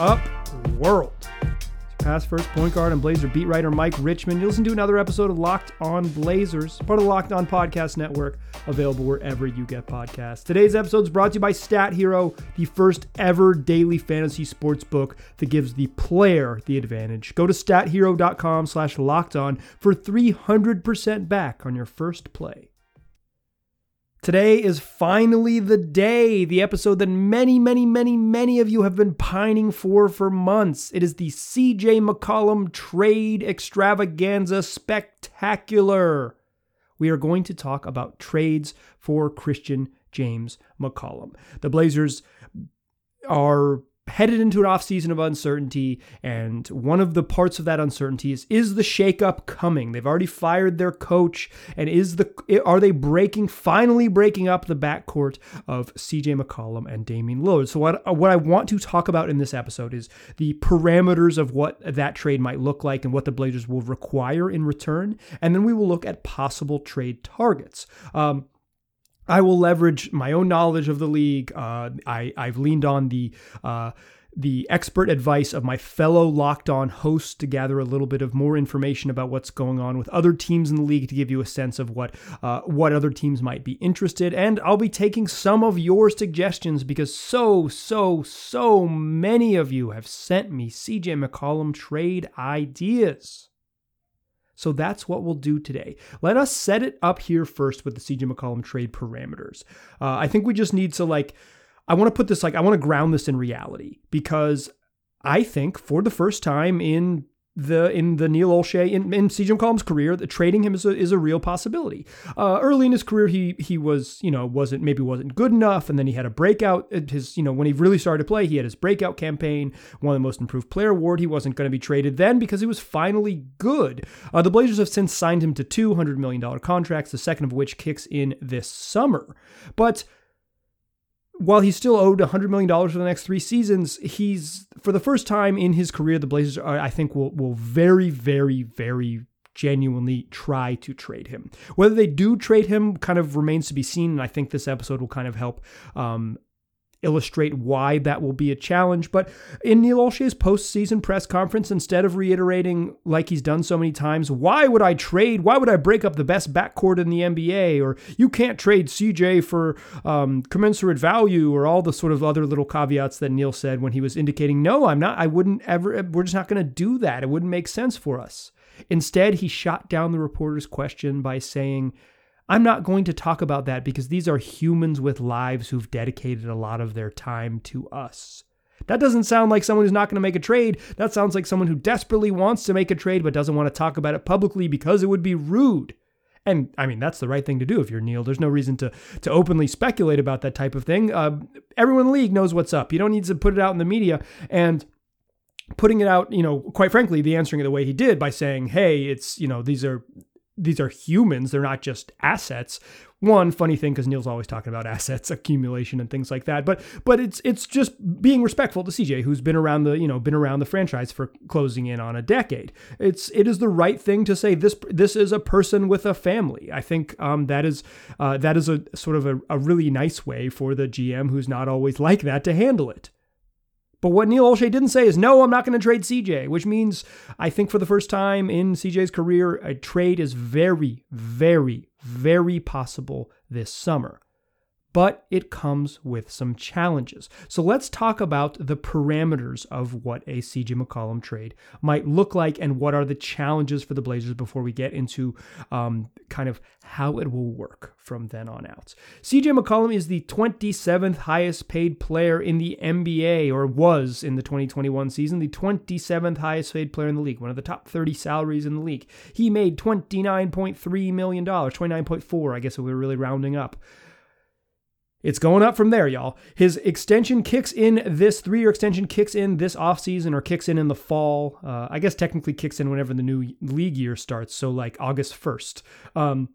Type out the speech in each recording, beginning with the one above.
up, world? Past first point guard and Blazer beat writer Mike Richman. You listen to another episode of Locked On Blazers, part of the Locked On Podcast Network, available wherever you get podcasts. Today's episode is brought to you by Stat Hero, the first ever daily fantasy sports book that gives the player the advantage. Go to stathero.com slash locked on for 300% back on your first play. Today is finally the day, the episode that many, many, many, many of you have been pining for for months. It is the CJ McCollum trade extravaganza spectacular. We are going to talk about trades for Christian James McCollum. The Blazers are headed into an offseason of uncertainty, and one of the parts of that uncertainty is is the shakeup coming? They've already fired their coach, and is the are they breaking finally breaking up the backcourt of CJ McCollum and Damian Lillard? So what what I want to talk about in this episode is the parameters of what that trade might look like and what the Blazers will require in return, and then we will look at possible trade targets. Um, I will leverage my own knowledge of the league. Uh, I, I've leaned on the uh, the expert advice of my fellow locked on hosts to gather a little bit of more information about what's going on with other teams in the league to give you a sense of what uh, what other teams might be interested and I'll be taking some of your suggestions because so so so many of you have sent me CJ McCollum trade ideas. So that's what we'll do today. Let us set it up here first with the CJ McCollum trade parameters. Uh, I think we just need to like, I want to put this like, I want to ground this in reality because I think for the first time in the in the Neil Olshey in, in CJ McCollum's career, the trading him is a, is a real possibility. Uh, early in his career, he he was you know wasn't maybe wasn't good enough, and then he had a breakout. His you know when he really started to play, he had his breakout campaign, won the Most Improved Player award. He wasn't going to be traded then because he was finally good. Uh, the Blazers have since signed him to two hundred million dollar contracts, the second of which kicks in this summer, but while he's still owed $100 million for the next three seasons, he's, for the first time in his career, the Blazers, are, I think, will, will very, very, very genuinely try to trade him. Whether they do trade him kind of remains to be seen, and I think this episode will kind of help um, illustrate why that will be a challenge. But in Neil Olshey's postseason press conference, instead of reiterating, like he's done so many times, why would I trade? Why would I break up the best backcourt in the NBA? Or you can't trade CJ for um, commensurate value, or all the sort of other little caveats that Neil said when he was indicating, no, I'm not, I wouldn't ever, we're just not going to do that. It wouldn't make sense for us. Instead, he shot down the reporter's question by saying, I'm not going to talk about that because these are humans with lives who've dedicated a lot of their time to us. That doesn't sound like someone who's not going to make a trade. That sounds like someone who desperately wants to make a trade but doesn't want to talk about it publicly because it would be rude. And I mean, that's the right thing to do if you're Neil. There's no reason to to openly speculate about that type of thing. Uh, everyone in the league knows what's up. You don't need to put it out in the media. And putting it out, you know, quite frankly, the answering it the way he did by saying, hey, it's, you know, these are these are humans, they're not just assets. One funny thing because Neil's always talking about assets accumulation and things like that, but but it's it's just being respectful to CJ, who's been around the you know been around the franchise for closing in on a decade. It's it is the right thing to say. This this is a person with a family. I think um, that is uh, that is a sort of a, a really nice way for the GM who's not always like that to handle it. But what Neil Olshey didn't say is, no, I'm not going to trade CJ, which means I think for the first time in CJ's career, a trade is very, very, very possible this summer but it comes with some challenges. So let's talk about the parameters of what a CJ McCollum trade might look like and what are the challenges for the Blazers before we get into um, kind of how it will work from then on out. CJ McCollum is the 27th highest paid player in the NBA, or was in the 2021 season, the 27th highest paid player in the league, one of the top 30 salaries in the league. He made $29.3 million, 29.4, I guess if we were really rounding up. It's going up from there, y'all. His extension kicks in this three year extension kicks in this offseason or kicks in in the fall. Uh, I guess technically kicks in whenever the new league year starts. So, like August 1st. Um,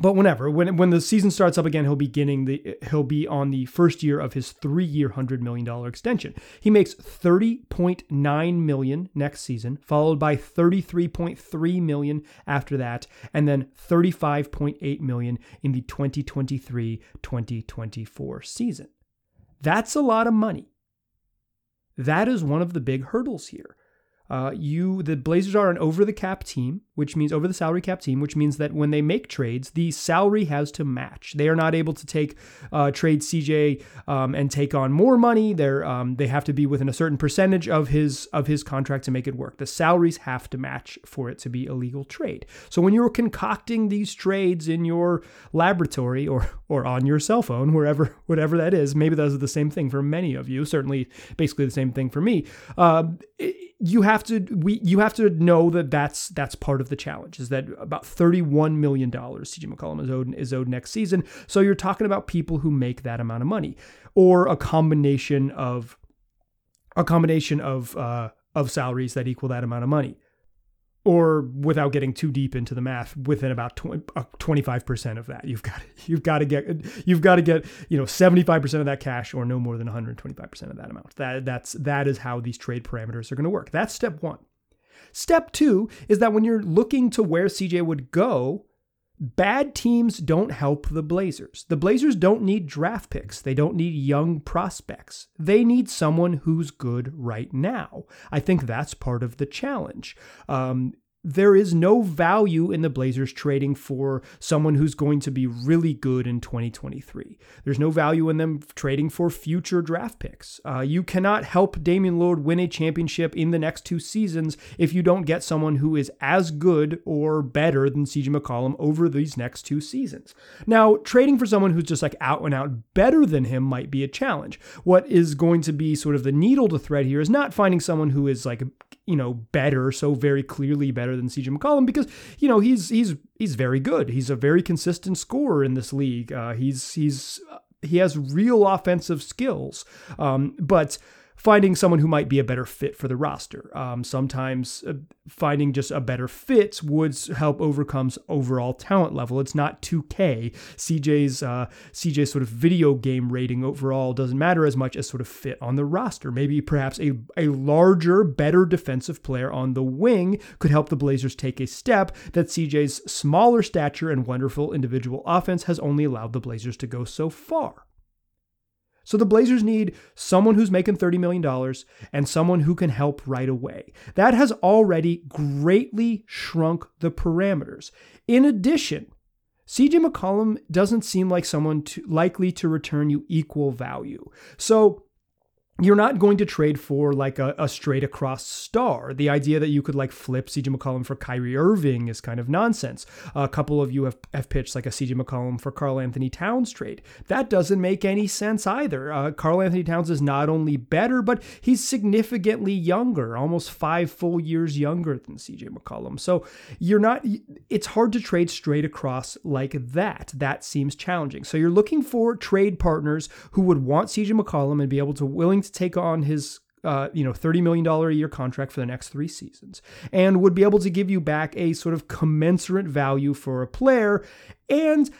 but whenever when when the season starts up again he'll be beginning the he'll be on the first year of his 3-year 100 million dollar extension. He makes 30.9 million next season followed by 33.3 million after that and then 35.8 million in the 2023-2024 season. That's a lot of money. That is one of the big hurdles here. Uh, you the Blazers are an over the cap team, which means over the salary cap team, which means that when they make trades, the salary has to match. They are not able to take uh, trade CJ um, and take on more money. They're um, they have to be within a certain percentage of his of his contract to make it work. The salaries have to match for it to be a legal trade. So when you're concocting these trades in your laboratory or or on your cell phone, wherever whatever that is, maybe those are the same thing for many of you. Certainly, basically the same thing for me. Uh, you have to we you have to know that that's that's part of the challenge is that about 31 million dollars CJ McCollum is owed is owed next season. So you're talking about people who make that amount of money or a combination of a combination of uh, of salaries that equal that amount of money or without getting too deep into the math within about 20, 25% uh, of that. You've got you've got to get you've got to get you know 75% of that cash or no more than 125% of that amount. That that's that is how these trade parameters are going to work. That's step 1 step 2 is that when you're looking to where CJ would go Bad teams don't help the Blazers. The Blazers don't need draft picks. They don't need young prospects. They need someone who's good right now. I think that's part of the challenge. Um, there is no value in the Blazers trading for someone who's going to be really good in 2023. There's no value in them trading for future draft picks. Uh, you cannot help Damian Lillard win a championship in the next two seasons if you don't get someone who is as good or better than CJ McCollum over these next two seasons. Now, trading for someone who's just like out and out better than him might be a challenge. What is going to be sort of the needle to thread here is not finding someone who is like you know, better, so very clearly better than CJ McCollum because you know he's he's he's very good. He's a very consistent scorer in this league. Uh, he's he's he has real offensive skills, um, but finding someone who might be a better fit for the roster. Um, sometimes uh, finding just a better fit would help overcomes overall talent level. It's not 2K. CJ's uh, CJ's sort of video game rating overall doesn't matter as much as sort of fit on the roster. Maybe perhaps a, a larger, better defensive player on the wing could help the Blazers take a step that CJ's smaller stature and wonderful individual offense has only allowed the Blazers to go so far. So the Blazers need someone who's making $30 million and someone who can help right away. That has already greatly shrunk the parameters. In addition, CJ McCollum doesn't seem like someone to, likely to return you equal value. So you're not going to trade for like a, a, straight across star. The idea that you could like flip CJ McCollum for Kyrie Irving is kind of nonsense. A couple of you have, have pitched like a CJ McCollum for Karl-Anthony Towns trade. That doesn't make any sense either. Uh, Karl-Anthony Towns is not only better, but he's significantly younger, almost five full years younger than CJ McCollum. So you're not, it's hard to trade straight across like that. That seems challenging. So you're looking for trade partners who would want CJ McCollum and be able to willing to take on his uh, you know, $30 million a year contract for the next three seasons and would be able to give you back a sort of commensurate value for a player. And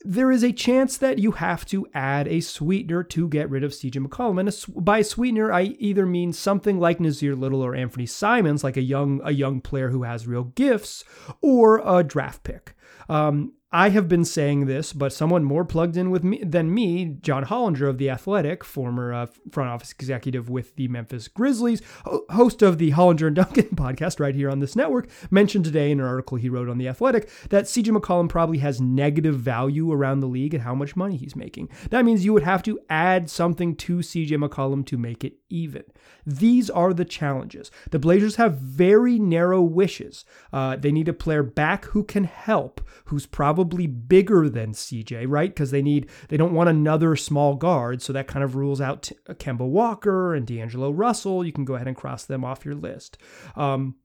there is a chance that you have to add a sweetener to get rid of CJ McCollum. And a, by sweetener, I either mean something like Nassir Little or Anthony Simons, like a young a young player who has real gifts, or a draft pick. Um, I have been saying this, but someone more plugged in with me than me, John Hollinger of the Athletic, former uh, front office executive with the Memphis Grizzlies, host of the Hollinger and Duncan podcast right here on this network, mentioned today in an article he wrote on the Athletic that CJ McCollum probably has negative value around the league and how much money he's making. That means you would have to add something to CJ McCollum to make it even. These are the challenges. The Blazers have very narrow wishes. Uh, they need a player back who can help, who's probably bigger than CJ, right? Because they need they don't want another small guard, so that kind of rules out uh, Kemba Walker and D'Angelo Russell. You can go ahead and cross them off your list. Um,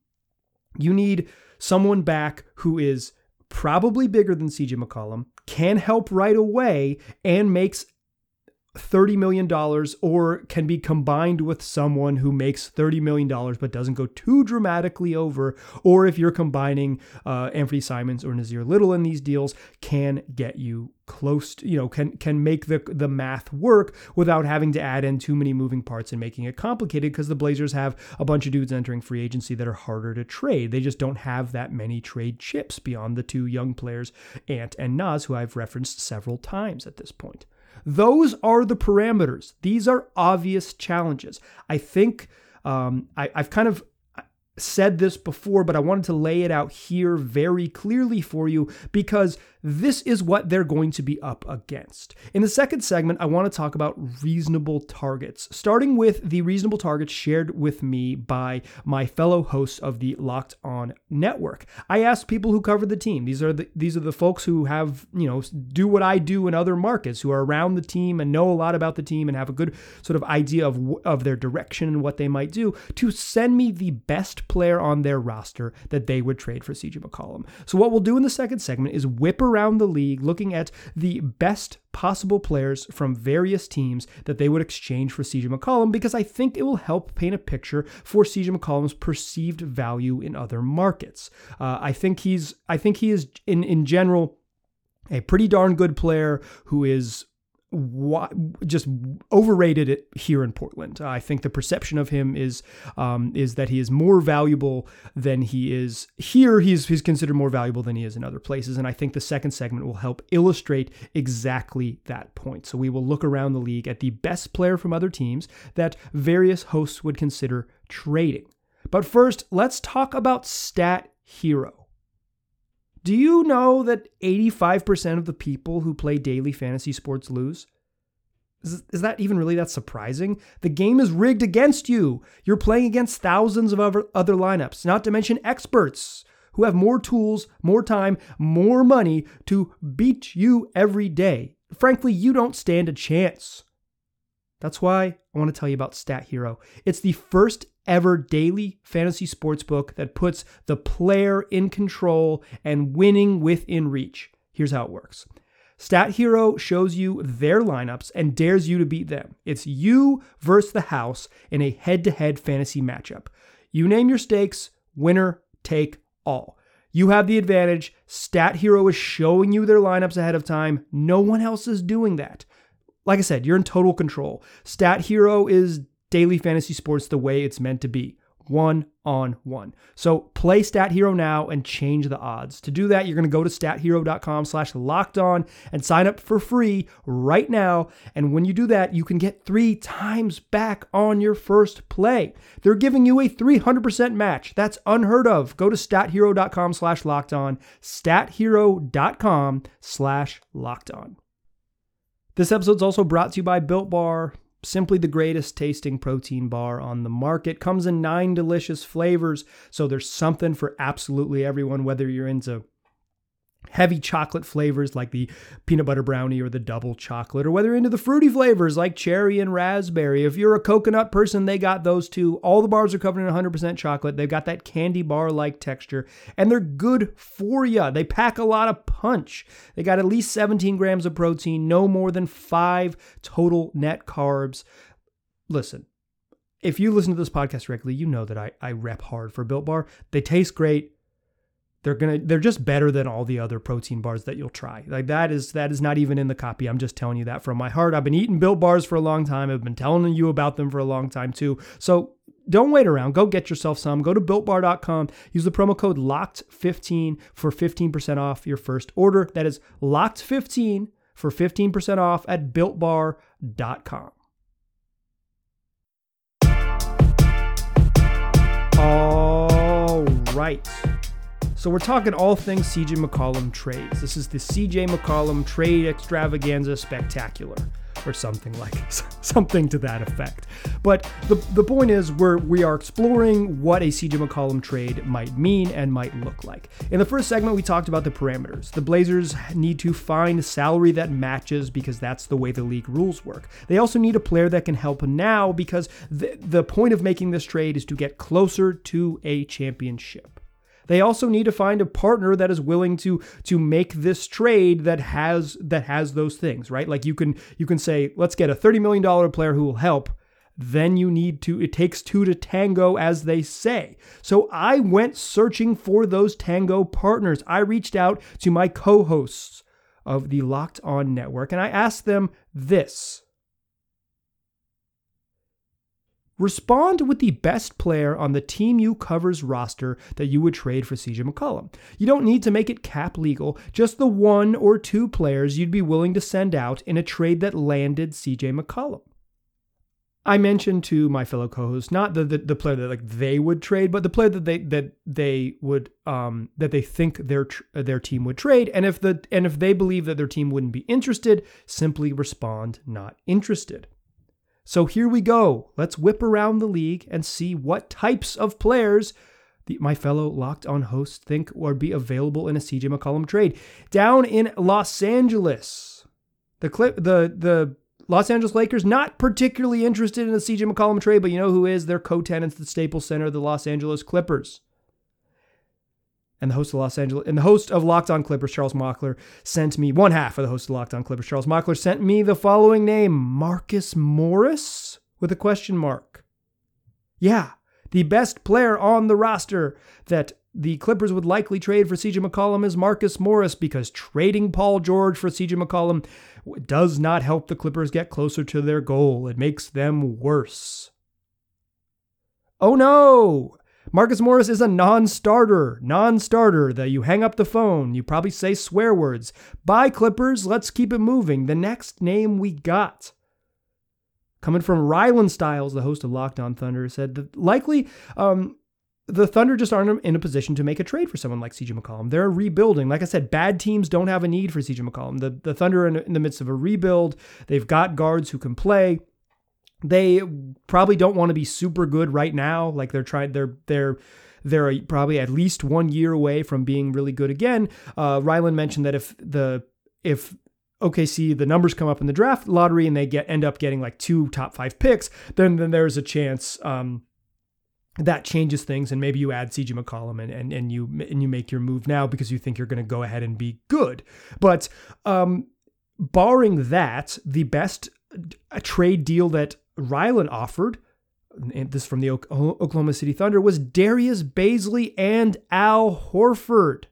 you need someone back who is probably bigger than CJ McCollum, can help right away, and makes $30 million or can be combined with someone who makes $30 million but doesn't go too dramatically over, or if you're combining uh, Anthony Simons or Nassir Little in these deals, can get you close to, you know, can can make the the math work without having to add in too many moving parts and making it complicated because the Blazers have a bunch of dudes entering free agency that are harder to trade. They just don't have that many trade chips beyond the two young players, Ant and Naz, who I've referenced several times at this point. Those are the parameters. These are obvious challenges. I think um, I, I've kind of said this before, but I wanted to lay it out here very clearly for you because this is what they're going to be up against. In the second segment, I want to talk about reasonable targets, starting with the reasonable targets shared with me by my fellow hosts of the Locked On Network. I asked people who cover the team. These are the these are the folks who have, you know, do what I do in other markets, who are around the team and know a lot about the team and have a good sort of idea of of their direction and what they might do to send me the best player on their roster that they would trade for CJ McCollum. So what we'll do in the second segment is whip around the league looking at the best possible players from various teams that they would exchange for CJ McCollum because I think it will help paint a picture for CJ McCollum's perceived value in other markets. Uh, I think he's I think he is in in general a pretty darn good player who is just overrated it here in Portland. I think the perception of him is um, is that he is more valuable than he is here. He's he's considered more valuable than he is in other places, and I think the second segment will help illustrate exactly that point. So we will look around the league at the best player from other teams that various hosts would consider trading. But first, let's talk about Stat Hero. Do you know that 85% of the people who play daily fantasy sports lose? Is, is that even really that surprising? The game is rigged against you. You're playing against thousands of other, other lineups, not to mention experts who have more tools, more time, more money to beat you every day. Frankly, you don't stand a chance. That's why I want to tell you about Stat Hero. It's the first ever daily fantasy sports book that puts the player in control and winning within reach. Here's how it works. Stat Hero shows you their lineups and dares you to beat them. It's you versus the house in a head to head fantasy matchup. You name your stakes, winner take all. You have the advantage. Stat Hero is showing you their lineups ahead of time. No one else is doing that. Like I said, you're in total control. Stat Hero is daily fantasy sports the way it's meant to be one on one. So play Stat Hero now and change the odds. To do that, you're going to go to stathero.com slash locked on and sign up for free right now. And when you do that, you can get three times back on your first play. They're giving you a 300% match. That's unheard of. Go to stathero.com slash locked on, stathero.com slash locked on. This episode is also brought to you by Built Bar simply the greatest tasting protein bar on the market. Comes in nine delicious flavors, so there's something for absolutely everyone, whether you're into heavy chocolate flavors like the peanut butter brownie or the double chocolate, or whether into the fruity flavors like cherry and raspberry. If you're a coconut person, they got those too. All the bars are covered in 100% chocolate. They've got that candy bar like texture, and they're good for you. They pack a lot of punch. They got at least 17 grams of protein, no more than five total net carbs. Listen, if you listen to this podcast regularly, you know that I, I rep hard for Built Bar. They taste great they're gonna they're just better than all the other protein bars that you'll try. Like that is that is not even in the copy. I'm just telling you that from my heart. I've been eating built bars for a long time. I've been telling you about them for a long time too. So don't wait around. Go get yourself some. Go to builtbar.com. Use the promo code LOCKED15 for 15% off your first order. That is LOCKED15 for 15% off at builtbar.com. All right. So we're talking all things CJ McCollum trades. This is the CJ McCollum trade extravaganza spectacular or something like something to that effect. But the, the point is we're we are exploring what a CJ McCollum trade might mean and might look like. In the first segment we talked about the parameters. The Blazers need to find salary that matches because that's the way the league rules work. They also need a player that can help now because the, the point of making this trade is to get closer to a championship. They also need to find a partner that is willing to to make this trade that has that has those things, right? Like you can you can say, let's get a $30 million player who will help. Then you need to, it takes two to tango, as they say. So I went searching for those tango partners. I reached out to my co hosts of the Locked On Network and I asked them this Respond with the best player on the team you cover's roster that you would trade for CJ McCollum. You don't need to make it cap legal, just the one or two players you'd be willing to send out in a trade that landed CJ McCollum. I mentioned to my fellow co-hosts not the, the, the player that like they would trade, but the player that they that they would um that they think their their team would trade, and if the and if they believe that their team wouldn't be interested, simply respond not interested. So here we go. Let's whip around the league and see what types of players the, my fellow locked on hosts think would be available in a CJ McCollum trade. Down in Los Angeles, the clip, the the Los Angeles Lakers not particularly interested in a CJ McCollum trade, but you know who is? Their co-tenants, the Staples Center, the Los Angeles Clippers and the host of Los Angeles and the host of Locked On Clippers, Charles Mockler, sent me one half of the host of Locked On Clippers, Charles Mockler, sent me the following name: Marcus Morris with a question mark. Yeah, the best player on the roster that the Clippers would likely trade for CJ McCollum is Marcus Morris because trading Paul George for CJ McCollum does not help the Clippers get closer to their goal. It makes them worse. Oh no! Marcus Morris is a non starter, non starter that you hang up the phone. You probably say swear words. Bye, Clippers. Let's keep it moving. The next name we got. Coming from Rylan Styles, the host of Locked On Thunder, said that likely um, the Thunder just aren't in a position to make a trade for someone like CJ McCollum. They're rebuilding. Like I said, bad teams don't have a need for CJ McCollum. The, the Thunder are in, in the midst of a rebuild. They've got guards who can play they probably don't want to be super good right now. Like they're trying, they're they're they're probably at least one year away from being really good again. Uh, Rylan mentioned that if the if OKC the numbers come up in the draft lottery and they get end up getting like two top five picks, then then there's a chance. Um, that changes things and maybe you add CJ McCollum and, and, and you and you make your move now because you think you're going to go ahead and be good. But um, barring that, the best a trade deal that Rylan offered, and this from the Oklahoma City Thunder, was Darius Bazley and Al Horford.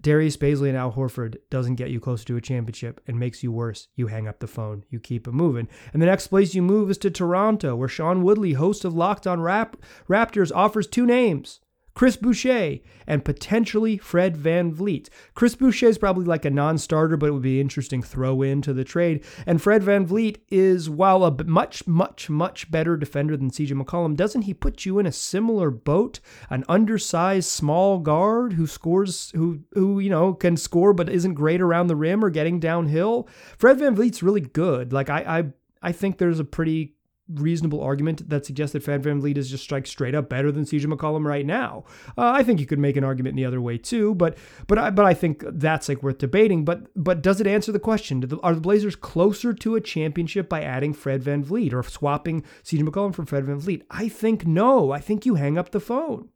Darius Bazley and Al Horford doesn't get you closer to a championship and makes you worse. You hang up the phone. You keep it moving. And the next place you move is to Toronto, where Sean Woodley, host of Locked on Rap- Raptors, offers two names Chris Boucher, and potentially Fred Van VanVleet. Chris Boucher is probably like a non starter, but it would be interesting throw in to the trade. And Fred Van VanVleet is, while a much, much, much better defender than CJ McCollum, doesn't he put you in a similar boat? An undersized small guard who scores, who, who you know, can score but isn't great around the rim or getting downhill? Fred Van VanVleet's really good. Like, I, I, I think there's a pretty reasonable argument that suggests that Fred VanVleet is just like straight up better than CJ McCollum right now. Uh, I think you could make an argument in the other way too, but but I, but I think that's like worth debating. But but does it answer the question? The, are the Blazers closer to a championship by adding Fred VanVleet or swapping CJ McCollum for Fred VanVleet? I think no. I think you hang up the phone.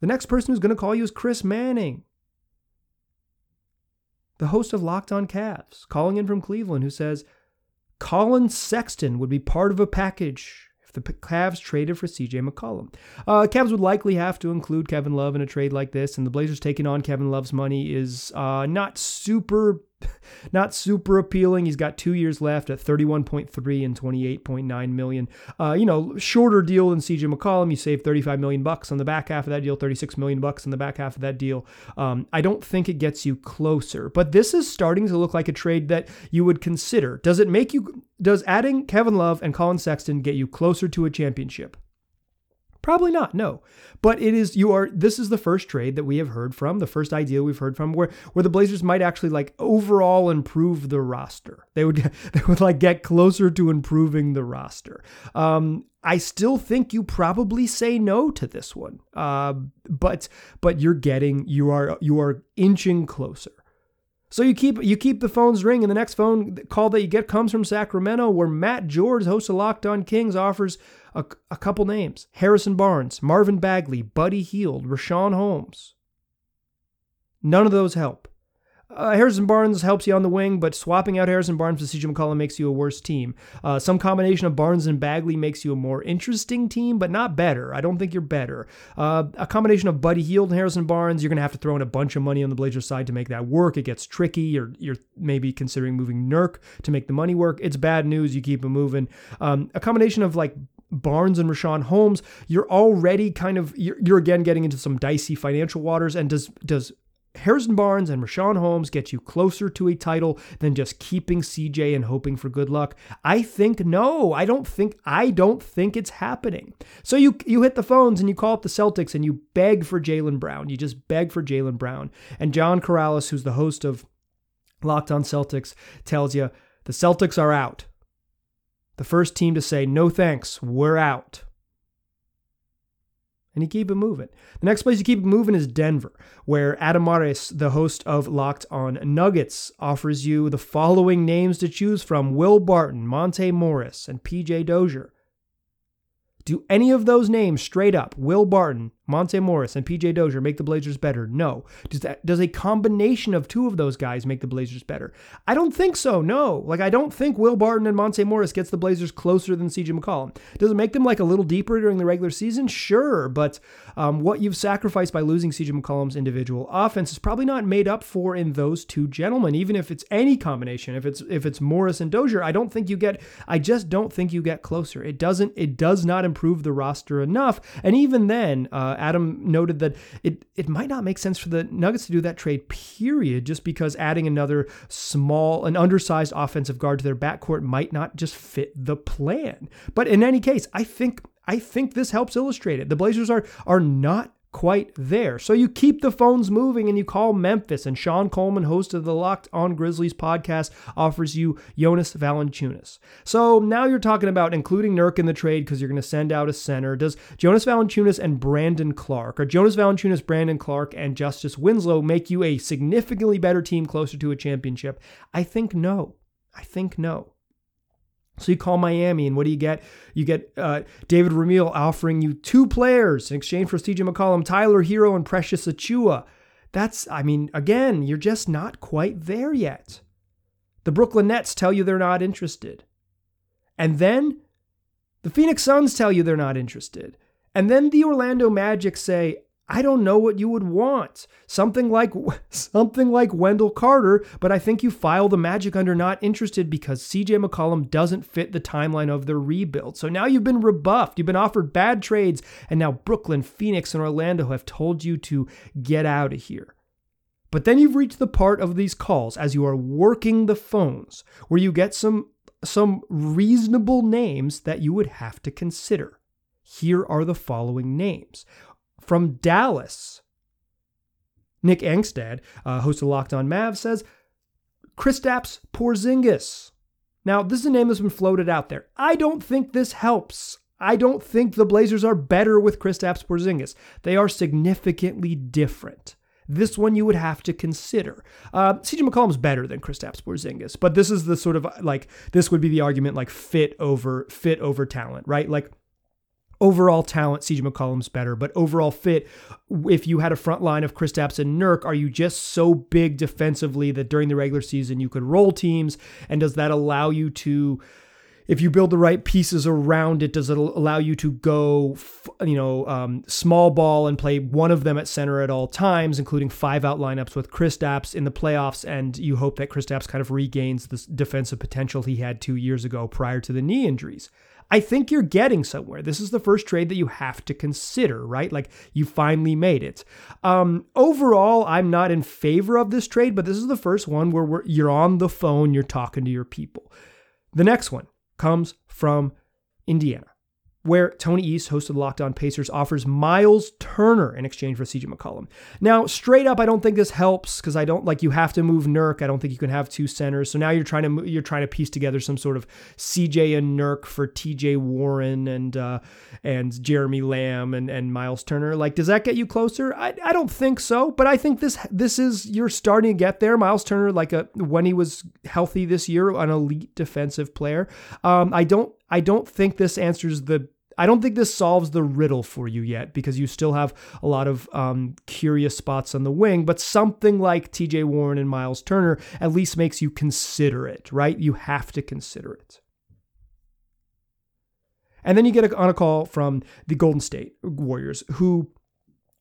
The next person who's going to call you is Chris Manning the host of Locked On Cavs, calling in from Cleveland, who says, Collin Sexton would be part of a package if the Cavs traded for CJ McCollum. Uh, Cavs would likely have to include Kevin Love in a trade like this, and the Blazers taking on Kevin Love's money is uh, not super not super appealing. He's got two years left at 31.3 and 28.9 million. Uh, you know, shorter deal than CJ McCollum. You save 35 million bucks on the back half of that deal, 36 million bucks on the back half of that deal. Um, I don't think it gets you closer, but this is starting to look like a trade that you would consider. Does it make you? Does adding Kevin Love and Collin Sexton get you closer to a championship? Probably not, no. But it is you are this is the first trade that we have heard from, the first idea we've heard from where where the Blazers might actually like overall improve the roster. They would they would like get closer to improving the roster. Um, I still think you probably say no to this one. Uh, but but you're getting you are you are inching closer. So you keep you keep the phones ringing. And the next phone call that you get comes from Sacramento, where Matt George, host of Locked On Kings, offers a, a couple names Harrison Barnes, Marvin Bagley, Buddy Hield, Richaun Holmes. None of those help. uh, Harrison Barnes helps you on the wing, but swapping out Harrison Barnes with CJ McCollum makes you a worse team. Uh, some combination of Barnes and Bagley makes you a more interesting team, but not better. I don't think you're better. Uh, a combination of Buddy Hield and Harrison Barnes, you're going to have to throw in a bunch of money on the Blazers side to make that work. It gets tricky. You're, you're maybe considering moving Nurk to make the money work. It's bad news. You keep it moving. Um, a combination of like Barnes and Richaun Holmes, you're already kind of you're, you're, again getting into some dicey financial waters. And does does Harrison Barnes and Richaun Holmes get you closer to a title than just keeping CJ and hoping for good luck? I think no. I don't think I don't think it's happening. So you you hit the phones and you call up the Celtics and you beg for Jaylen Brown. You just beg for Jaylen Brown. And John Karalis, who's the host of Locked On Celtics, tells you the Celtics are out. The first team to say no thanks, we're out and you keep it moving. The next place you keep it moving is Denver, where Adam Mares, the host of Locked on Nuggets, offers you the following names to choose from Will Barton, Monte Morris, and PJ Dozier. Do any of those names straight up, Will Barton, Monte Morris and PJ Dozier make the Blazers better? No. Does that does a combination of two of those guys make the Blazers better? I don't think so. No. Like I don't think Will Barton and Monte Morris gets the Blazers closer than CJ McCollum. Does it make them like a little deeper during the regular season? Sure, but um, what you've sacrificed by losing CJ McCollum's individual offense is probably not made up for in those two gentlemen. Even if it's any combination, if it's if it's Morris and Dozier, I don't think you get. I just don't think you get closer. It doesn't. It does not improve the roster enough. And even then. Uh, Adam noted that it it might not make sense for the Nuggets to do that trade, period, just because adding another small, an undersized offensive guard to their backcourt might not just fit the plan. But in any case, I think I think this helps illustrate it. The Blazers are are not quite there. So you keep the phones moving and you call Memphis. And Sean Coleman, host of the Locked on Grizzlies podcast, offers you Jonas Valanciunas. So now you're talking about including Nurk in the trade because you're going to send out a center. Does Jonas Valanciunas and Brandon Clarke, or Jonas Valanciunas, Brandon Clarke, and Justice Winslow make you a significantly better team closer to a championship? I think no. I think no. So you call Miami, and what do you get? You get uh, David Ramil offering you two players in exchange for CJ McCollum, Tyler Herro, and Precious Achiuwa. That's, I mean, again, you're just not quite there yet. The Brooklyn Nets tell you they're not interested. And then the Phoenix Suns tell you they're not interested. And then the Orlando Magic say, I don't know what you would want. Something like something like Wendell Carter, but I think you file the Magic under not interested because CJ McCollum doesn't fit the timeline of the rebuild. So now you've been rebuffed. You've been offered bad trades, and now Brooklyn, Phoenix, and Orlando have told you to get out of here. But then you've reached the part of these calls as you are working the phones where you get some some reasonable names that you would have to consider. Here are the following names from Dallas. Nick Angstadt, uh, host of Locked On Mavs, says Kristaps Porzingis. Now, this is a name that's been floated out there. I don't think this helps. I don't think the Blazers are better with Kristaps Porzingis. They are significantly different. This one you would have to consider. Uh, CJ McCollum's better than Kristaps Porzingis, but this is the sort of like this would be the argument like fit over fit over talent, right? Like overall talent, CJ McCollum's better, but overall fit, if you had a front line of Chris Kristaps and Nurk, are you just so big defensively that during the regular season you could roll teams? And does that allow you to, if you build the right pieces around it, does it allow you to go, you know, um, small ball and play one of them at center at all times, including five out lineups with Chris Kristaps in the playoffs? And you hope that Chris Kristaps kind of regains the defensive potential he had two years ago prior to the knee injuries. I think you're getting somewhere. This is the first trade that you have to consider, right? Like you finally made it. Um, overall, I'm not in favor of this trade, but this is the first one where you're on the phone, you're talking to your people. The next one comes from Indiana where Tony East, host of the Locked On Pacers, offers Miles Turner in exchange for CJ McCollum. Now, straight up, I don't think this helps because I don't like you have to move Nurk. I don't think you can have two centers. So now you're trying to you're trying to piece together some sort of CJ and Nurk for TJ Warren and uh, and Jeremy Lamb and and Miles Turner. Like, does that get you closer? I, I don't think so, but I think this this is you're starting to get there. Miles Turner, like a when he was healthy this year, an elite defensive player. Um, I don't I don't think this answers the I don't think this solves the riddle for you yet because you still have a lot of um, curious spots on the wing, but something like TJ Warren and Miles Turner at least makes you consider it, right? You have to consider it. And then you get on a call from the Golden State Warriors who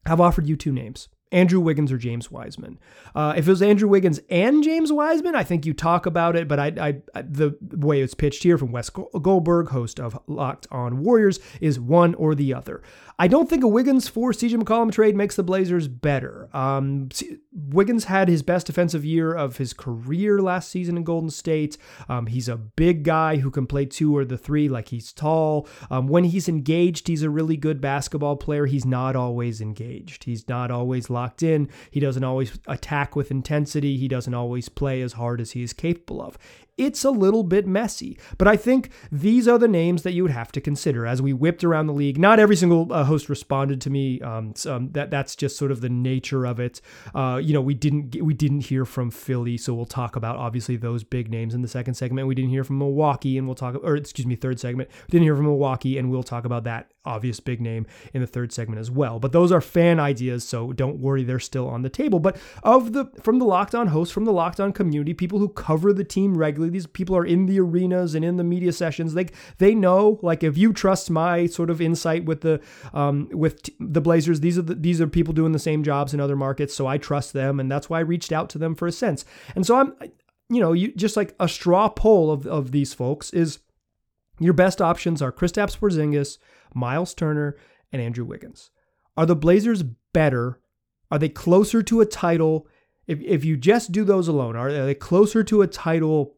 have offered you two names. Andrew Wiggins or James Wiseman. Uh, if it was Andrew Wiggins and James Wiseman, I think you talk about it. But I, I, the way it's pitched here from Wes Goldberg, host of Locked On Warriors, is one or the other. I don't think a Wiggins for CJ McCollum trade makes the Blazers better. Um, Wiggins had his best defensive year of his career last season in Golden State. Um, he's a big guy who can play two or the three, like he's tall. Um, when he's engaged, he's a really good basketball player. He's not always engaged. He's not always locked in. He doesn't always attack with intensity. He doesn't always play as hard as he is capable of it's a little bit messy. But I think these are the names that you would have to consider as we whipped around the league. Not every single uh, host responded to me. Um, so, um, that that's just sort of the nature of it. Uh, you know, we didn't we didn't hear from Philly, so we'll talk about obviously those big names in the second segment. We didn't hear from Milwaukee, and we'll talk or excuse me, third segment. We didn't hear from Milwaukee, and we'll talk about that obvious big name in the third segment as well. But those are fan ideas, so don't worry, they're still on the table. But of the from the Locked On hosts, from the Locked On community, people who cover the team regularly, these people are in the arenas and in the media sessions. They they know, like if you trust my sort of insight with the um, with t- the Blazers, these are the, these are people doing the same jobs in other markets, so I trust them, and that's why I reached out to them for a sense. And so I'm, you know, you just like a straw poll of of these folks is your best options are Kristaps Porzingis, Miles Turner, and Andrew Wiggins. Are the Blazers better? Are they closer to a title? If, if you just do those alone, are they closer to a title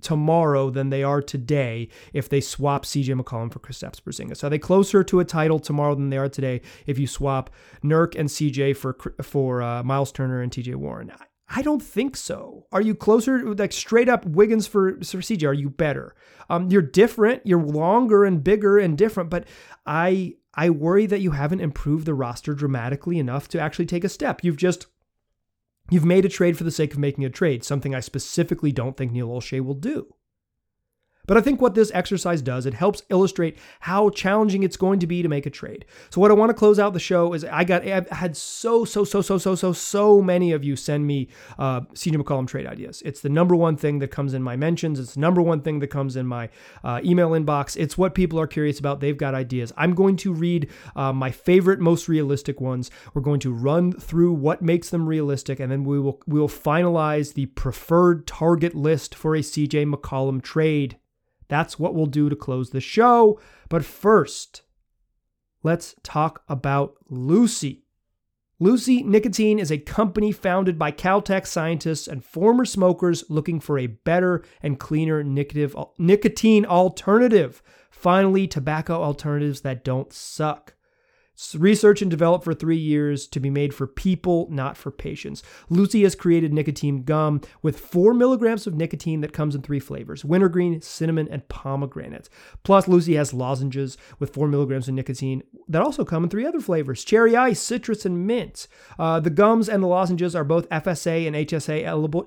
tomorrow than they are today if they swap CJ McCollum for Kristaps Porzingis? Are they closer to a title tomorrow than they are today if you swap Nurk and CJ for for uh, Miles Turner and TJ Warren? I don't think so. Are you closer, like straight up Wiggins for, for CJ? Are you better? Um, you're different. You're longer and bigger and different, but I I worry that you haven't improved the roster dramatically enough to actually take a step. You've just you've made a trade for the sake of making a trade, something I specifically don't think Neil Olshey will do. But I think what this exercise does, it helps illustrate how challenging it's going to be to make a trade. So what I want to close out the show is I got I've had so so so so so so so many of you send me uh, CJ McCollum trade ideas. It's the number one thing that comes in my mentions. It's the number one thing that comes in my uh, email inbox. It's what people are curious about. They've got ideas. I'm going to read uh, my favorite, most realistic ones. We're going to run through what makes them realistic, and then we will we will finalize the preferred target list for a CJ McCollum trade. That's what we'll do to close the show. But first, let's talk about Lucy. Lucy Nicotine is a company founded by Caltech scientists and former smokers looking for a better and cleaner nicotine alternative. Finally, tobacco alternatives that don't suck research and developed for three years to be made for people, not for patients. Lucy has created nicotine gum with four milligrams of nicotine that comes in three flavors wintergreen, cinnamon, and pomegranate. Plus, Lucy has lozenges with four milligrams of nicotine that also come in three other flavors cherry ice, citrus, and mint. Uh, the gums and the lozenges are both FSA and HSA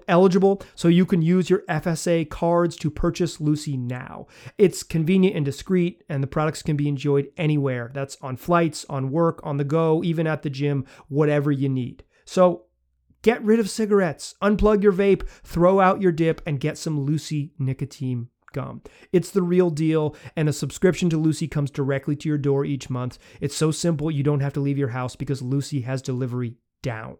eligible, so you can use your FSA cards to purchase Lucy now. It's convenient and discreet, and the products can be enjoyed anywhere. That's on flights, on on work, on the go, even at the gym, whatever you need. So get rid of cigarettes, unplug your vape, throw out your dip, and get some Lucy nicotine gum. It's the real deal, and a subscription to Lucy comes directly to your door each month. It's so simple you don't have to leave your house because Lucy has delivery down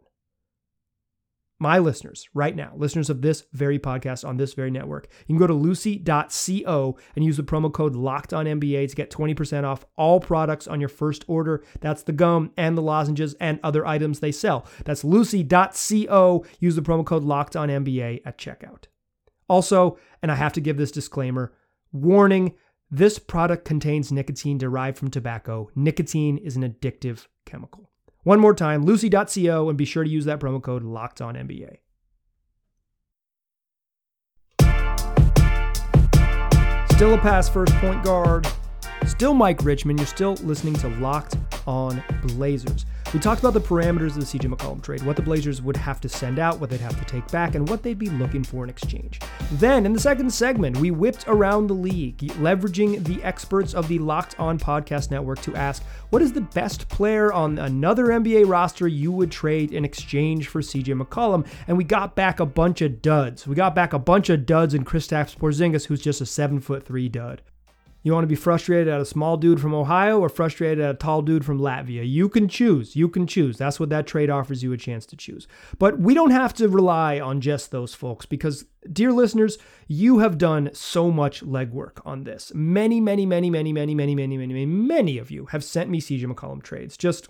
my listeners right now, listeners of this very podcast on this very network, you can go to lucy.co and use the promo code locked on NBA to get 20% off all products on your first order. That's the gum and the lozenges and other items they sell. That's lucy.co. Use the promo code locked on NBA at checkout. Also, and I have to give this disclaimer warning this product contains nicotine derived from tobacco. Nicotine is an addictive chemical. One more time, lucy.co, and be sure to use that promo code locked on. Still a pass first point guard, Still Mike Richman. You're still listening to Locked on Blazers. We talked about the parameters of the CJ McCollum trade, what the Blazers would have to send out, what they'd have to take back, and what they'd be looking for in exchange. Then, in the second segment, we whipped around the league, leveraging the experts of the Locked On Podcast Network to ask what is the best player on another NBA roster you would trade in exchange for CJ McCollum? And we got back a bunch of duds. We got back a bunch of duds in Kristaps Porzingis, who's just a seven foot three dud. You want to be frustrated at a small dude from Ohio or frustrated at a tall dude from Latvia? You can choose. You can choose. That's what that trade offers you a chance to choose. But we don't have to rely on just those folks because, dear listeners, you have done so much legwork on this. Many, many, many, many, many, many, many, many, many, many of you have sent me CJ McCollum trades. Just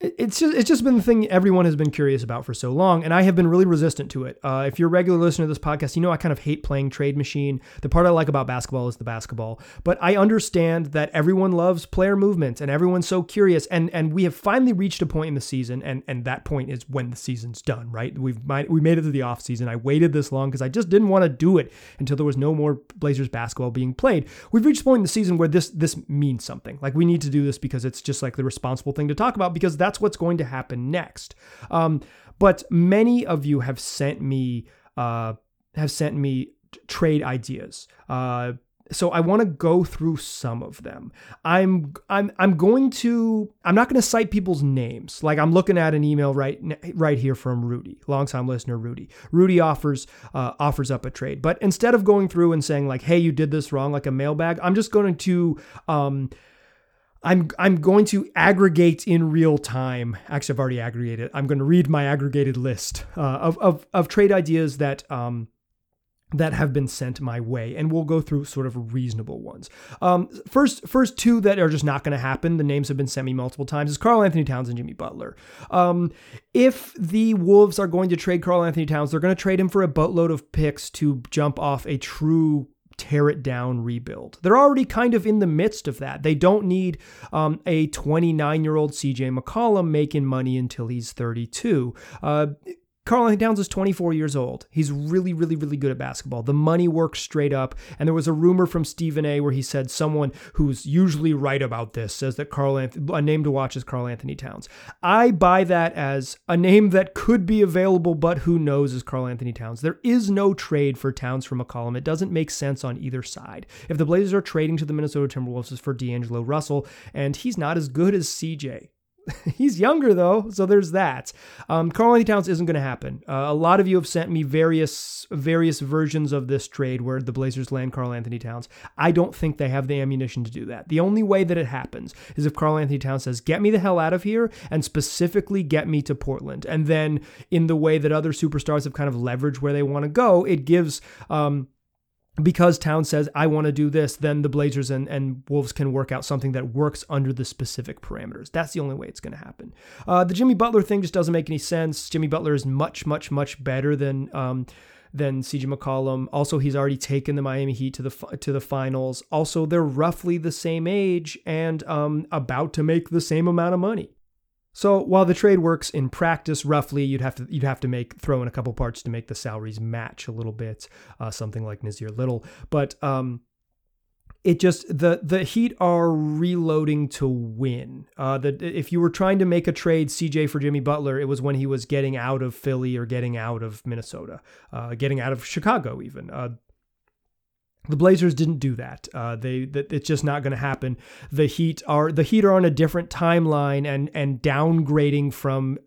it's just it's just been the thing everyone has been curious about for so long, and I have been really resistant to it. Uh, if you're a regular listener to this podcast, you know I kind of hate playing trade machine. The part I like about basketball is the basketball, but I understand that everyone loves player movement and everyone's so curious, and and we have finally reached a point in the season, and and that point is when the season's done. Right? We've we made it to the off season. I waited this long because I just didn't want to do it until there was no more Blazers basketball being played. We've reached a point in the season where this this means something. Like we need to do this because it's just like the responsible thing to talk about because that's that's what's going to happen next. Um, but many of you have sent me uh, have sent me trade ideas. Uh, so I want to go through some of them. I'm I'm I'm going to I'm not going to cite people's names. Like I'm looking at an email right right here from Rudy, longtime listener Rudy. Rudy offers uh, offers up a trade, but instead of going through and saying like, "Hey, you did this wrong," like a mailbag, I'm just going to um, I'm I'm going to aggregate in real time. Actually, I've already aggregated. I'm going to read my aggregated list uh, of, of of trade ideas that um, that have been sent my way, and we'll go through sort of reasonable ones. Um, first, first two that are just not going to happen. The names have been sent me multiple times. Is Karl-Anthony Towns and Jimmy Butler. Um, if the Wolves are going to trade Karl-Anthony Towns, they're going to trade him for a boatload of picks to jump off a true tear it down rebuild. They're already kind of in the midst of that. They don't need um, a 29 year old CJ McCollum making money until he's 32. Uh, Karl-Anthony Towns is 24 years old. He's really, really, really good at basketball. The money works straight up. And there was a rumor from Stephen A. where he said someone who's usually right about this says that Karl-Anthony, a name to watch is Karl-Anthony Towns. I buy that as a name that could be available, but who knows is Karl-Anthony Towns. There is no trade for Towns from McCollum. It doesn't make sense on either side. If the Blazers are trading to the Minnesota Timberwolves, for D'Angelo Russell, and he's not as good as CJ. He's younger though, so there's that. Um, Karl-Anthony Towns isn't going to happen. Uh, a lot of you have sent me various various versions of this trade where the Blazers land Karl-Anthony Towns. I don't think they have the ammunition to do that. The only way that it happens is if Karl-Anthony Towns says, "Get me the hell out of here," and specifically get me to Portland. And then, in the way that other superstars have kind of leveraged where they want to go, it gives. Um, because Town says, I want to do this, then the Blazers and, and Wolves can work out something that works under the specific parameters. That's the only way it's going to happen. Uh, the Jimmy Butler thing just doesn't make any sense. Jimmy Butler is much, much, much better than. Um, than CJ McCollum. Also, he's already taken the Miami Heat to the to the finals. Also, they're roughly the same age and um, about to make the same amount of money. So while the trade works in practice, roughly you'd have to you'd have to make throw in a couple parts to make the salaries match a little bit, uh, something like Nassir Little. But um, it just the the Heat are reloading to win. Uh, that if you were trying to make a trade CJ for Jimmy Butler, it was when he was getting out of Philly or getting out of Minnesota, uh, getting out of Chicago even. The Blazers didn't do that. Uh, they that it's just not going to happen. The Heat are the Heat are on a different timeline, and and downgrading from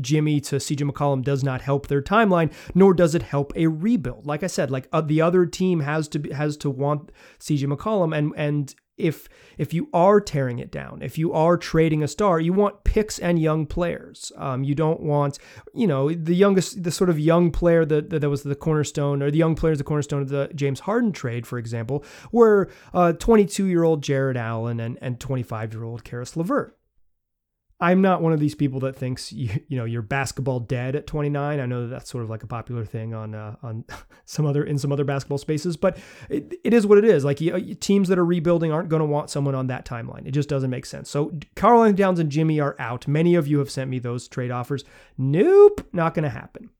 Jimmy to CJ McCollum does not help their timeline, nor does it help a rebuild. Like I said, like uh, the other team has to has to want CJ McCollum, and and if if you are tearing it down, if you are trading a star, you want picks and young players. Um, you don't want, you know, the youngest, the sort of young player that, that, was the cornerstone, or the young players, the cornerstone of the James Harden trade, for example, were 22 uh, year old Jarrett Allen and and 25 year old Caris LeVert. I'm not one of these people that thinks you, you know you're basketball dead at 29. I know that that's sort of like a popular thing on uh, on some other in some other basketball spaces, but it, it is what it is. Like you, teams that are rebuilding aren't going to want someone on that timeline. It just doesn't make sense. So Karl Towns and Jimmy are out. Many of you have sent me those trade offers. Nope, not going to happen.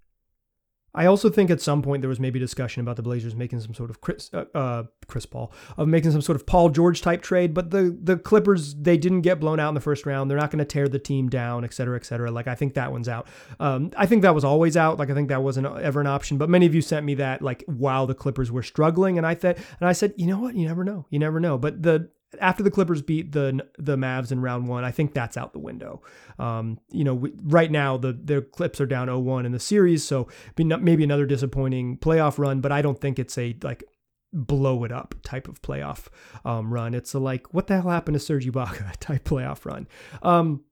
I also think at some point there was maybe discussion about the Blazers making some sort of Chris, uh, uh, Chris Paul of making some sort of Paul George type trade, but the the Clippers they didn't get blown out in the first round. They're not going to tear the team down, et cetera, et cetera. Like I think that one's out. Um, I think that was always out. Like I think that wasn't ever an option. But many of you sent me that like while the Clippers were struggling, and I thought, and I said, you know what, you never know, you never know. But the after the Clippers beat the the Mavs in round one, I think that's out the window. Um, you know, we, right now the the Clips are down 0-1 in the series, so maybe another disappointing playoff run. But I don't think it's a like blow it up type of playoff um, run. It's a like what the hell happened to Serge Ibaka type playoff run. Um,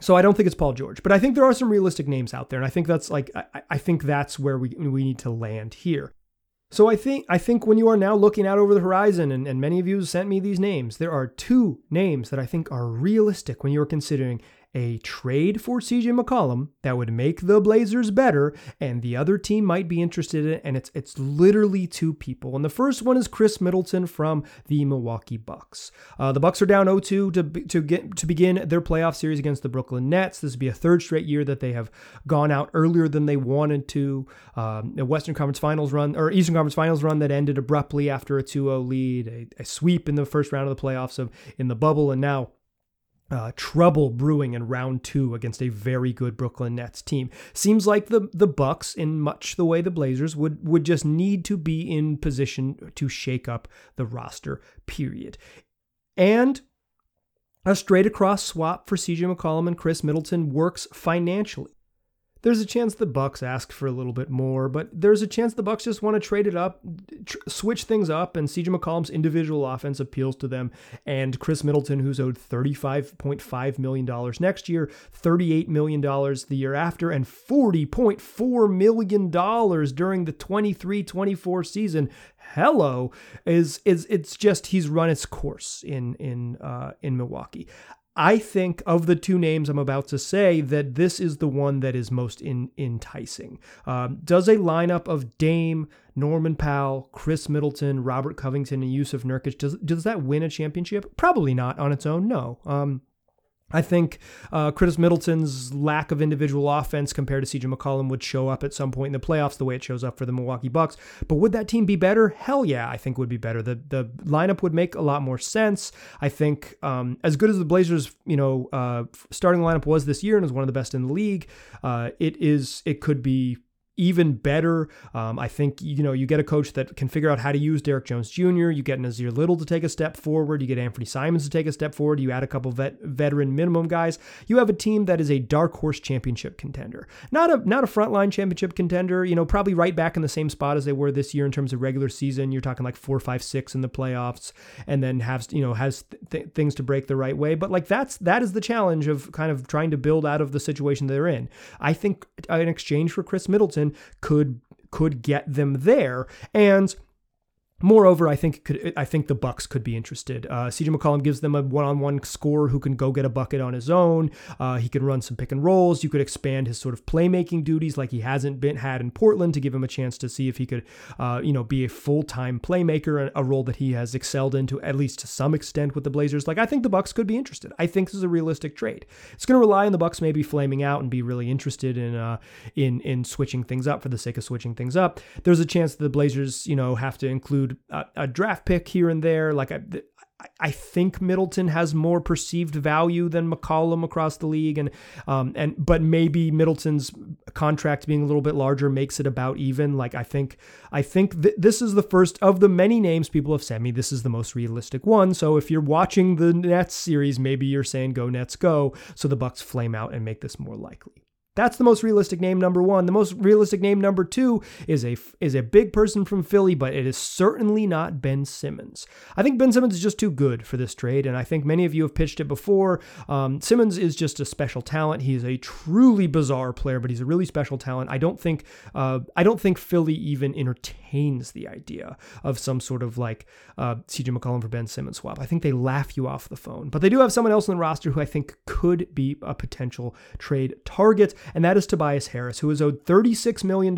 so I don't think it's Paul George, but I think there are some realistic names out there, and I think that's like I, I think that's where we we need to land here. So I think I think when you are now looking out over the horizon, and, and many of you sent me these names, there are two names that I think are realistic when you are considering a trade for CJ McCollum that would make the Blazers better, and the other team might be interested in it. And it's it's literally two people. And the first one is Khris Middleton from the Milwaukee Bucks. Uh, the Bucks are down 0-2 to to get to begin their playoff series against the Brooklyn Nets. This would be a third straight year that they have gone out earlier than they wanted to. Um, a Western Conference Finals run or Eastern Conference Finals run that ended abruptly after a 2-0 lead, a, a sweep in the first round of the playoffs of in the bubble, and now uh, trouble brewing in round two against a very good Brooklyn Nets team. Seems like the the Bucks, in much the way the Blazers would would just need to be in position to shake up the roster. Period. And a straight across swap for CJ McCollum and Khris Middleton works financially. There's a chance the Bucks ask for a little bit more, but there's a chance the Bucks just want to trade it up, tr- switch things up, and CJ McCollum's individual offense appeals to them. And Khris Middleton, who's owed $35.5 million next year, $38 million the year after, and $40.4 million during the 23-24 season. Hello, is is it's just he's run its course in in uh, in Milwaukee. I think of the two names I'm about to say that this is the one that is most in, enticing. Um, does a lineup of Dame, Norman Powell, Khris Middleton, Robert Covington, and Jusuf Nurkic does does that win a championship? Probably not on its own. No. Um, I think uh, Middleton's lack of individual offense compared to CJ McCollum would show up at some point in the playoffs the way it shows up for the Milwaukee Bucks. But would that team be better? Hell yeah, I think would be better. The the lineup would make a lot more sense. I think um, as good as the Blazers, you know, uh, starting lineup was this year and was one of the best in the league, uh, it is it could be even better. Um, I think you know you get a coach that can figure out how to use Derrick Jones Jr. You get Nassir Little to take a step forward. You get Anfernee Simons to take a step forward. You add a couple vet, veteran minimum guys. You have a team that is a dark horse championship contender, not a not a frontline championship contender. You know, probably right back in the same spot as they were this year in terms of regular season. You're talking like four, five, six in the playoffs, and then has you know has th- things to break the right way. But like that's that is the challenge of kind of trying to build out of the situation they're in. I think in exchange for Khris Middleton could could get them there. And Moreover, I think could, I think the Bucks could be interested. Uh, CJ McCollum gives them a one-on-one scorer who can go get a bucket on his own. Uh, he can run some pick and rolls. You could expand his sort of playmaking duties like he hasn't been had in Portland to give him a chance to see if he could, uh, you know, be a full-time playmaker, a role that he has excelled into at least to some extent with the Blazers. Like I think the Bucks could be interested. I think this is a realistic trade. It's going to rely on the Bucks maybe flaming out and be really interested in uh, in in switching things up for the sake of switching things up. There's a chance that the Blazers, you know, have to include a, a draft pick here and there. Like I, I think Middleton has more perceived value than McCollum across the league, and um, and but maybe Middleton's contract being a little bit larger makes it about even. Like I think I think th- this is the first of the many names people have sent me. This is the most realistic one. So if you're watching the Nets series, maybe you're saying go Nets go, so the Bucks flame out and make this more likely. That's the most realistic name number 1. The most realistic name number 2 is a is a big person from Philly, but it is certainly not Ben Simmons. I think Ben Simmons is just too good for this trade, and I think many of you have pitched it before. Um, Simmons is just a special talent. He's a truly bizarre player, but he's a really special talent. I don't think uh, I don't think Philly even entertains the idea of some sort of like uh, CJ McCollum for Ben Simmons swap. I think they laugh you off the phone, but they do have someone else in the roster who I think could be a potential trade target and that is Tobias Harris, who is owed $36 million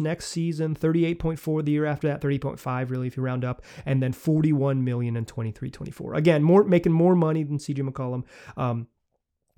next season, 38.4 the year after that, 30.5 really if you round up, and then 41 million in 23-24. Again, more making more money than CJ McCollum. Um,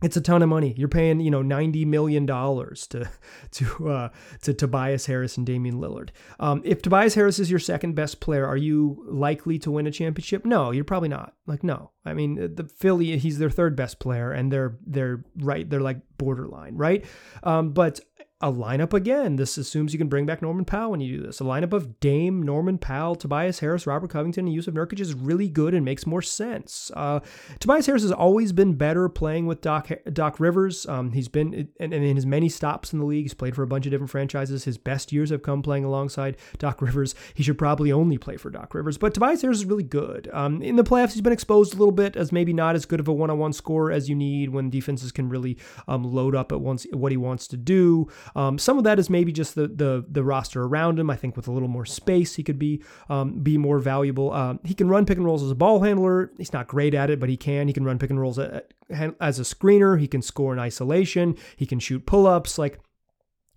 it's a ton of money. You're paying, you know, ninety million dollars to to uh, to Tobias Harris and Damian Lillard. Um, if Tobias Harris is your second best player, are you likely to win a championship? No, you're probably not. Like, no. I mean, the Philly, he's their third best player, and they're they're right. They're like borderline, right? Um, but a lineup again. This assumes you can bring back Norman Powell when you do this. A lineup of Dame, Norman Powell, Tobias Harris, Robert Covington, and Jusuf Nurkic is really good and makes more sense. Uh, Tobias Harris has always been better playing with Doc Doc Rivers. Um, he's been and, in his many stops in the league, he's played for a bunch of different franchises. His best years have come playing alongside Doc Rivers. He should probably only play for Doc Rivers, but Tobias Harris is really good. Um, in the playoffs, he's been exposed a little bit as maybe not as good of a one-on-one scorer as you need when defenses can really um, load up at once what he wants to do. Um, some of that is maybe just the the the roster around him. I think with a little more space, he could be um, be more valuable. Uh, he can run pick and rolls as a ball handler. He's not great at it, but he can. He can run pick and rolls as a screener. He can score in isolation. He can shoot pull ups. Like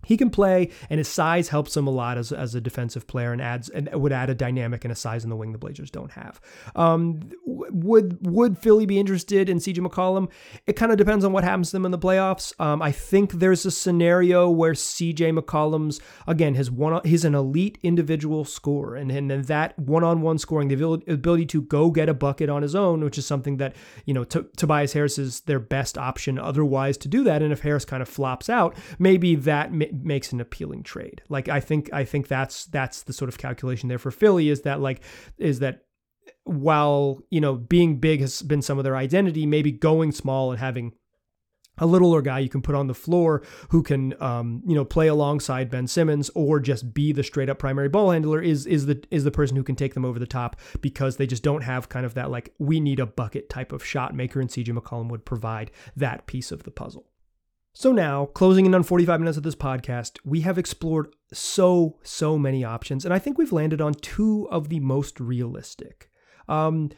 he can play, and his size helps him a lot as, as a defensive player, and adds and would add a dynamic and a size in the wing the Blazers don't have. Um, would would Philly be interested in CJ McCollum? It kind of depends on what happens to them in the playoffs. Um, I think there's a scenario where CJ McCollum's again his one he's an elite individual scorer, and and that one on one scoring, the ability to go get a bucket on his own, which is something that you know T- Tobias Harris is their best option otherwise to do that. And if Harris kind of flops out, maybe that makes an appealing trade. Like I think I think that's that's the sort of calculation there for Philly is that like is that while you know being big has been some of their identity, maybe going small and having a littler guy you can put on the floor who can um, you know play alongside Ben Simmons or just be the straight up primary ball handler is is the is the person who can take them over the top because they just don't have kind of that like we need a bucket type of shot maker and CJ McCollum would provide that piece of the puzzle. So now, closing in on 45 minutes of this podcast, we have explored so, so many options, and I think we've landed on two of the most realistic. Um,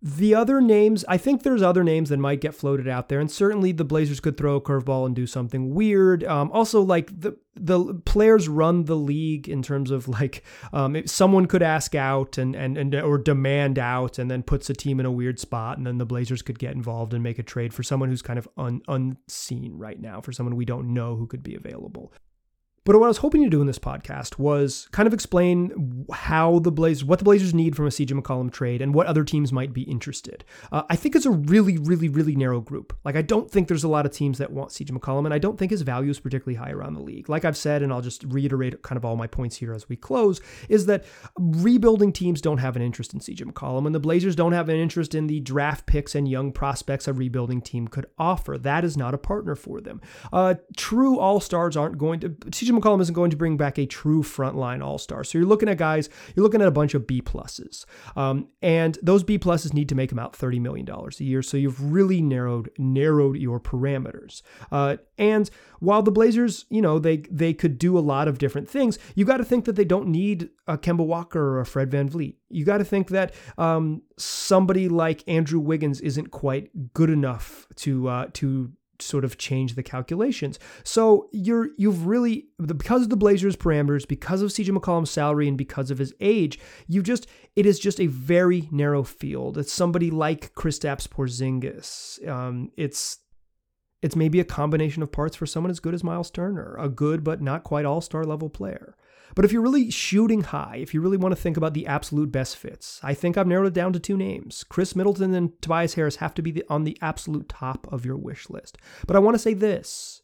the other names, I think there's other names that might get floated out there, and certainly the Blazers could throw a curveball and do something weird. Um, also, like the the players run the league in terms of like um, someone could ask out and, and and or demand out, and then puts a team in a weird spot, and then the Blazers could get involved and make a trade for someone who's kind of un, unseen right now, for someone we don't know who could be available. But what I was hoping to do in this podcast was kind of explain how the Blazers, what the Blazers need from a CJ McCollum trade, and what other teams might be interested. Uh, I think it's a really, really, really narrow group. Like I don't think there's a lot of teams that want CJ McCollum, and I don't think his value is particularly high around the league. Like I've said, and I'll just reiterate kind of all my points here as we close, is that rebuilding teams don't have an interest in CJ McCollum, and the Blazers don't have an interest in the draft picks and young prospects a rebuilding team could offer. That is not a partner for them. Uh, true all stars aren't going to. CJ McCollum isn't going to bring back a true frontline all star. So you're looking at guys, you're looking at a bunch of B pluses. Um, and those B pluses need to make about $30 million a year. So you've really narrowed narrowed your parameters. Uh, and while the Blazers, you know, they they could do a lot of different things, you got to think that they don't need a Kemba Walker or a Fred VanVleet. You got to think that um, somebody like Andrew Wiggins isn't quite good enough to uh, to sort of change the calculations. So you're you've really because of the Blazers parameters, because of CJ McCollum's salary, and because of his age, you just it is just a very narrow field. It's somebody like Kristaps Porzingis. Um, it's it's maybe a combination of parts for someone as good as Miles Turner, a good but not quite all star level player. But if you're really shooting high, if you really want to think about the absolute best fits, I think I've narrowed it down to two names. Khris Middleton and Tobias Harris have to be on the absolute top of your wish list. But I want to say this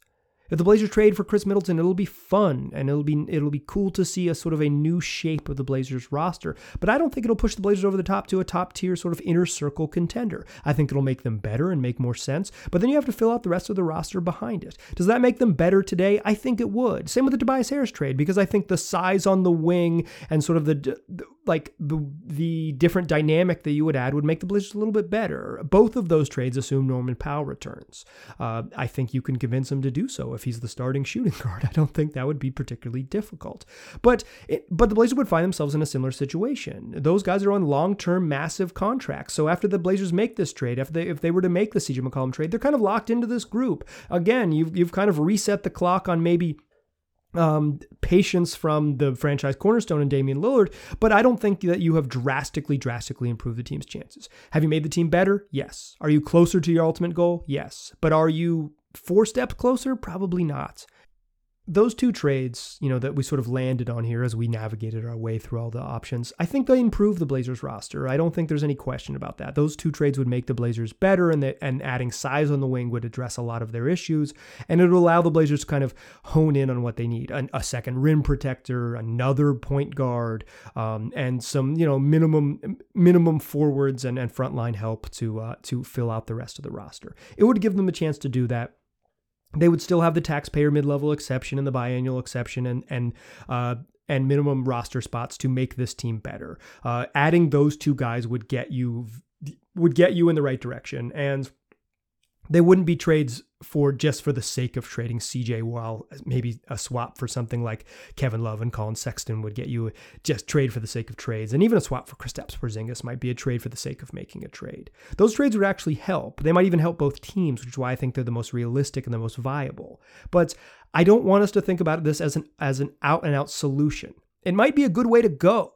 if the Blazers trade for Khris Middleton, it'll be fun and it'll be it'll be cool to see a sort of a new shape of the Blazers roster. But I don't think it'll push the Blazers over the top to a top tier sort of inner circle contender. I think it'll make them better and make more sense. But then you have to fill out the rest of the roster behind it. Does that make them better today? I think it would. Same with the Tobias Harris trade because I think the size on the wing and sort of the, the like the the different dynamic that you would add would make the Blazers a little bit better. Both of those trades assume Norman Powell returns. Uh, I think you can convince him to do so if he's the starting shooting guard. I don't think that would be particularly difficult. But it, but the Blazers would find themselves in a similar situation. Those guys are on long term, massive contracts. So after the Blazers make this trade, if they if they were to make the CJ McCollum trade, they're kind of locked into this group. Again, you've you've kind of reset the clock on maybe um, patience from the franchise cornerstone and Damian Lillard, but I don't think that you have drastically, drastically improved the team's chances. Have you made the team better? Yes. Are you closer to your ultimate goal? Yes. But are you four steps closer? Probably not those two trades, you know, that we sort of landed on here as we navigated our way through all the options, I think they improve the Blazers roster. I don't think there's any question about that. Those two trades would make the Blazers better, and the, and adding size on the wing would address a lot of their issues, and it would allow the Blazers to kind of hone in on what they need: a, a second rim protector, another point guard, um, and some you know minimum minimum forwards and and frontline help to uh, to fill out the rest of the roster. It would give them a chance to do that they would still have the taxpayer mid-level exception and the biannual exception and and uh, and minimum roster spots to make this team better. Uh, adding those two guys would get you would get you in the right direction, and they wouldn't be trades for just for the sake of trading CJ while maybe a swap for something like Kevin Love and Collin Sexton would get you just trade for the sake of trades. And even a swap for Kristaps Porzingis might be a trade for the sake of making a trade. Those trades would actually help. They might even help both teams, which is why I think they're the most realistic and the most viable. But I don't want us to think about this as an as an out and out solution. It might be a good way to go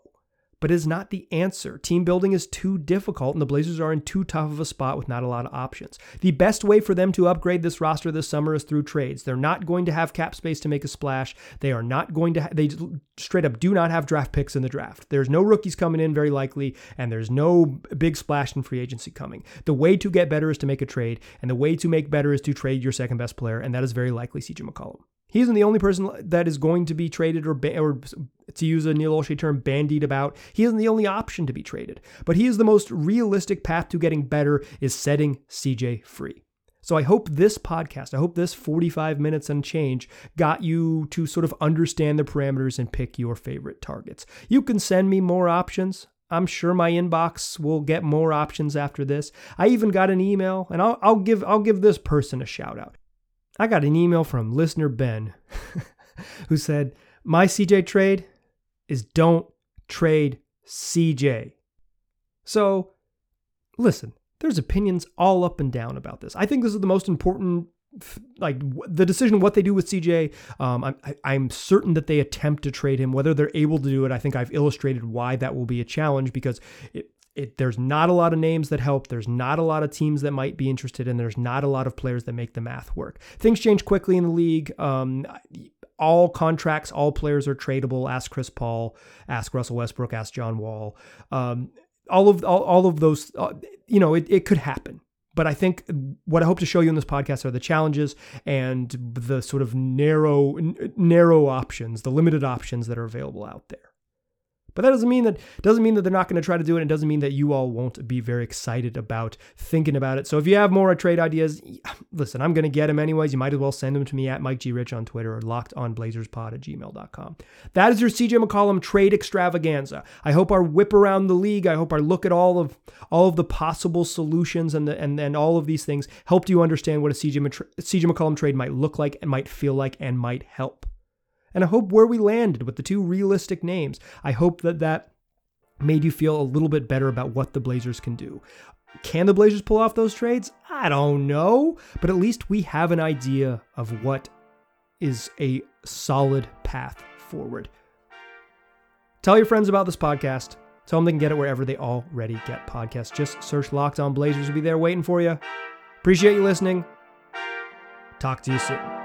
but is not the answer. Team building is too difficult, and the Blazers are in too tough of a spot with not a lot of options. The best way for them to upgrade this roster this summer is through trades. They're not going to have cap space to make a splash. They are not going to, ha- they straight up do not have draft picks in the draft. There's no rookies coming in, very likely, and there's no big splash in free agency coming. The way to get better is to make a trade, and the way to make better is to trade your second best player, and that is very likely CJ McCollum. He isn't the only person that is going to be traded or, or to use a Neil Olshey term, bandied about. He isn't the only option to be traded, but he is the most realistic path to getting better is setting CJ free. So I hope this podcast, I hope this 45 minutes and change got you to sort of understand the parameters and pick your favorite targets. You can send me more options. I'm sure my inbox will get more options after this. I even got an email, and I'll, I'll give I'll give this person a shout out. I got an email from listener Ben who said, My CJ trade is don't trade CJ. So, listen, there's opinions all up and down about this. I think this is the most important like the decision what they do with CJ. Um, I'm, I'm certain that they attempt to trade him. Whether they're able to do it, I think I've illustrated why that will be a challenge because it, it, there's not a lot of names that help. There's not a lot of teams that might be interested, and there's not a lot of players that make the math work. Things change quickly in the league. Um, all contracts, all players are tradable. Ask Chris Paul, ask Russell Westbrook, ask John Wall. Um, all of all, all of those, uh, you know, it, it could happen. But I think what I hope to show you in this podcast are the challenges and the sort of narrow narrow options, the limited options that are available out there. But that doesn't mean that doesn't mean that they're not going to try to do it. It doesn't mean that you all won't be very excited about thinking about it. So if you have more trade ideas, listen, I'm going to get them anyways. You might as well send them to me at Mike G. Rich on Twitter or locked lockedonblazerspod at gmail.com. That is your CJ McCollum trade extravaganza. I hope our whip around the league, I hope our look at all of all of the possible solutions and the, and, and all of these things helped you understand what a CJ, CJ McCollum trade might look like and might feel like and might help. And I hope where we landed with the two realistic names, I hope that that made you feel a little bit better about what the Blazers can do. Can the Blazers pull off those trades? I don't know, but at least we have an idea of what is a solid path forward. Tell your friends about this podcast. Tell them they can get it wherever they already get podcasts. Just search Locked On Blazers will be there waiting for you. Appreciate you listening. Talk to you soon.